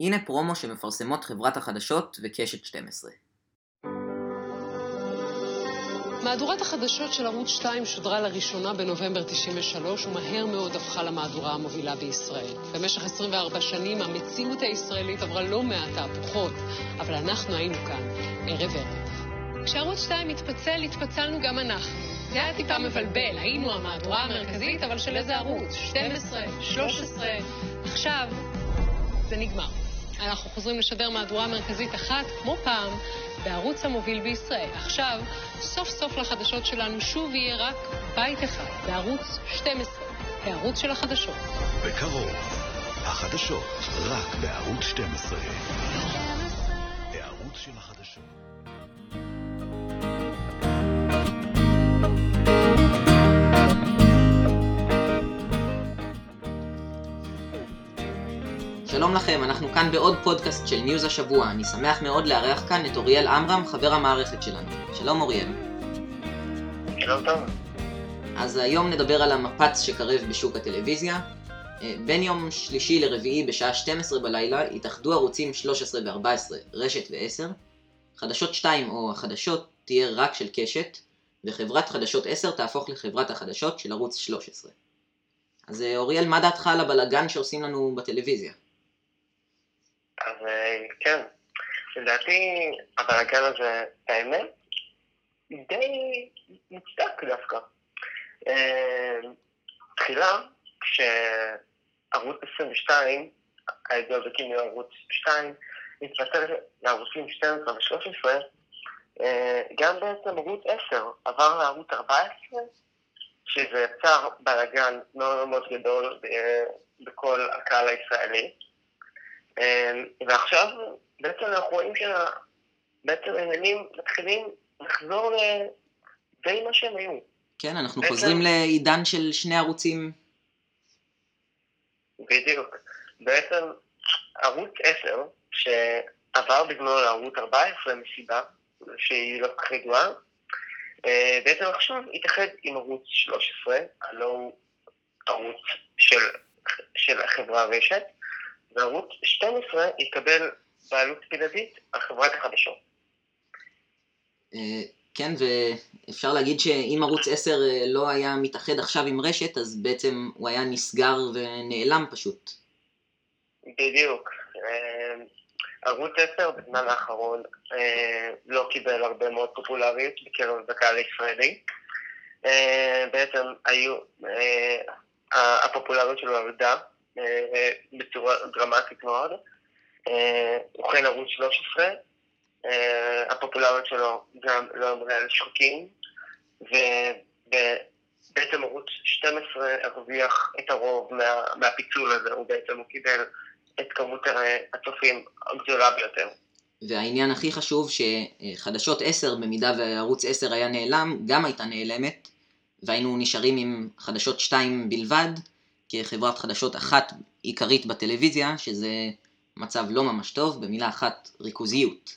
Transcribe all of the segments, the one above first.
הנה פרומו שמפרסמות חברת החדשות וקשת 12. מהדורת החדשות של ערוץ 2 שודרה לראשונה בנובמבר 93 ומהר מאוד הפכה למהדורה המובילה בישראל. במשך 24 שנים המציאות הישראלית עברה לא מעט תהפוכות, אבל אנחנו היינו כאן, ערב ערב. כשערוץ 2 התפצל, התפצלנו גם אנחנו. זה היה טיפה מבלבל, היינו המהדורה המרכזית, אבל של איזה ערוץ? 12, 13, עכשיו זה נגמר. אנחנו חוזרים לשדר מהדורה מרכזית אחת, כמו פעם, בערוץ המוביל בישראל. עכשיו, סוף סוף לחדשות שלנו שוב יהיה רק בית אחד, בערוץ 12, הערוץ של החדשות. בקרוב, החדשות רק בערוץ 12. שלום לכם, אנחנו כאן בעוד פודקאסט של ניוז השבוע. אני שמח מאוד לארח כאן את אוריאל עמרם, חבר המערכת שלנו. שלום אוריאל. שלום טוב. אז היום נדבר על המפץ שקרב בשוק הטלוויזיה. אה, בין יום שלישי לרביעי בשעה 12 בלילה יתאחדו ערוצים 13 ו-14, רשת ו-10. חדשות 2 או החדשות תהיה רק של קשת, וחברת חדשות 10 תהפוך לחברת החדשות של ערוץ 13. אז אה, אוריאל, מה דעתך על הבלגן שעושים לנו בטלוויזיה? אז אה, כן, לדעתי הבלאגן הזה, האמת, די מוצדק דווקא. אה, תחילה, כשערוץ 22, הידוע בכינוי ערוץ 2, התפצל לערוצים 12 ו-13, גם בעצם ערוץ 10 עבר לערוץ 14, שזה יצר בלאגן מאוד מאוד גדול אה, בכל הקהל הישראלי. אמ, ועכשיו בעצם אנחנו רואים שבעצם העניינים מתחילים לחזור לדי מה שהם היו. כן, אנחנו בעצם... חוזרים לעידן של שני ערוצים. בדיוק. בעצם ערוץ 10, שעבר בזמנו לערוץ 14 מסיבה שהיא לא כל כך ידועה, אה, בעצם עכשיו התאחד עם ערוץ 13, הלא הוא ערוץ של, של החברה רשת, וערוץ 12 יקבל בעלות בלעדית על חברת החדשות. אה, כן, ואפשר להגיד שאם ערוץ 10 אה, לא היה מתאחד עכשיו עם רשת, אז בעצם הוא היה נסגר ונעלם פשוט. בדיוק. אה, ערוץ 10 בזמן האחרון לא קיבל הרבה מאוד פופולריות בקרב הקהל הישראלי. בעצם היו, הפופולריות שלו ירדה בצורה דרמטית מאוד. ובכן ערוץ 13, אה, הפופולריות שלו גם לא אמרה על שחקים, ובעצם ערוץ 12 הרוויח את הרוב מה, מהפיצול הזה, הוא בעצם הוא קיבל את כמות הצופים הגדולה ביותר. והעניין הכי חשוב שחדשות 10, במידה וערוץ 10 היה נעלם, גם הייתה נעלמת, והיינו נשארים עם חדשות 2 בלבד, כחברת חדשות אחת עיקרית בטלוויזיה, שזה מצב לא ממש טוב, במילה אחת, ריכוזיות.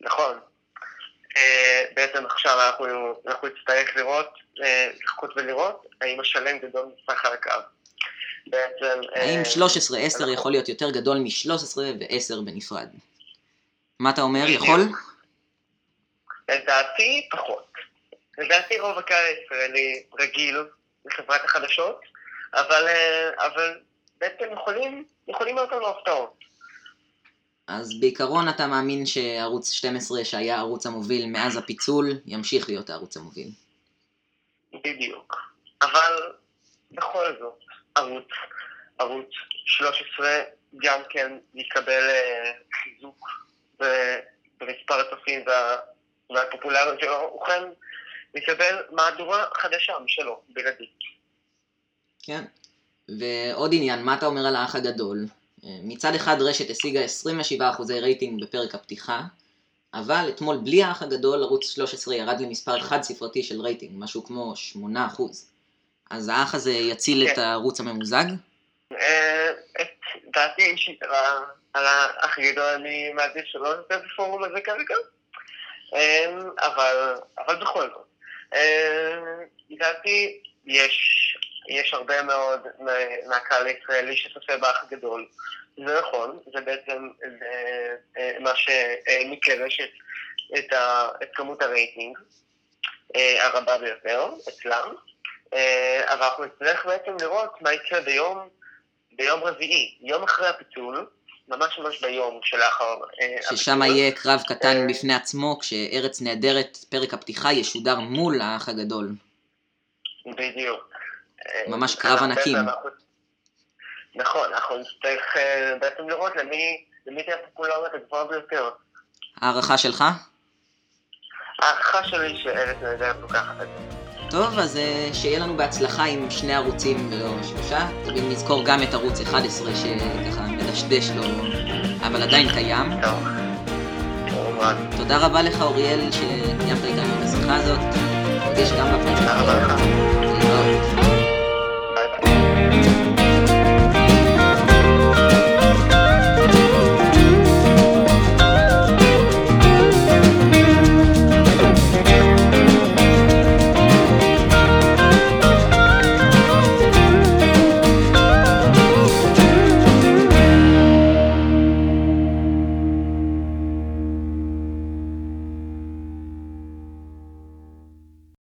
נכון. אה, בעצם עכשיו אנחנו, אנחנו נצטרך לראות, אה, לחכות ולראות, האם השלם גדול מסך על הקו. בעצם... האם 13-10 אה, יכול להיות יותר גדול מ-13 ו-10 בנפרד? מה אתה אומר, יכול? לדעתי פחות. לדעתי רוב הקהל הישראלי רגיל לחברת החדשות, אבל, אה, אבל בעצם יכולים, יכולים להיות לנו הפתעות. אז בעיקרון אתה מאמין שערוץ 12 שהיה הערוץ המוביל מאז הפיצול ימשיך להיות הערוץ המוביל. בדיוק. אבל בכל זאת, ערוץ, ערוץ 13 גם כן יקבל אה, חיזוק במספר הצופים וה, והפופולריות שלו, ובכן יקבל מהדורה חדשה משלו, בלעדית. כן. ועוד עניין, מה אתה אומר על האח הגדול? מצד אחד רשת השיגה 27% רייטינג בפרק הפתיחה, אבל אתמול בלי האח הגדול ערוץ 13 ירד למספר חד ספרתי של רייטינג, משהו כמו 8%. אז האח הזה יציל את כן. הערוץ הממוזג? אה, את דעתי אישית על האח הגדול אני מעדיף שלא נותן בפורום הזה כרגע, אה, אבל בכל זאת. אה, לדעתי יש יש הרבה מאוד מה- מהקהל הישראלי שצופה באח הגדול. זה נכון, זה בעצם זה, אה, מה שהעמיק לרשת את, ה- את כמות הרייטינג אה, הרבה ביותר אצלם, אה, אבל אנחנו נצטרך בעצם לראות מה יקרה ביום, ביום רביעי, יום אחרי הפיצול, ממש ממש ביום שלאחר אה, ששם. יהיה קרב קטן אה, בפני עצמו, כשארץ נהדרת, פרק הפתיחה, ישודר מול האח הגדול. בדיוק. ממש אה, קרב אנחנו ענקים. נכון, אנחנו נצטרך אה, בעצם לראות למי תהיה הפופולריות הגבוהה ביותר. הערכה שלך? ההערכה שלי שארץ נהדרת לוקחת את זה. טוב, אז אה, שיהיה לנו בהצלחה עם שני ערוצים ולא שלושה. אם נזכור גם את ערוץ 11 שככה מדשדש לו, אבל עדיין קיים. תודה רבה לך אוריאל שקיימת איתנו את השיחה הזאת. נפגש גם בפרק תודה רבה לך.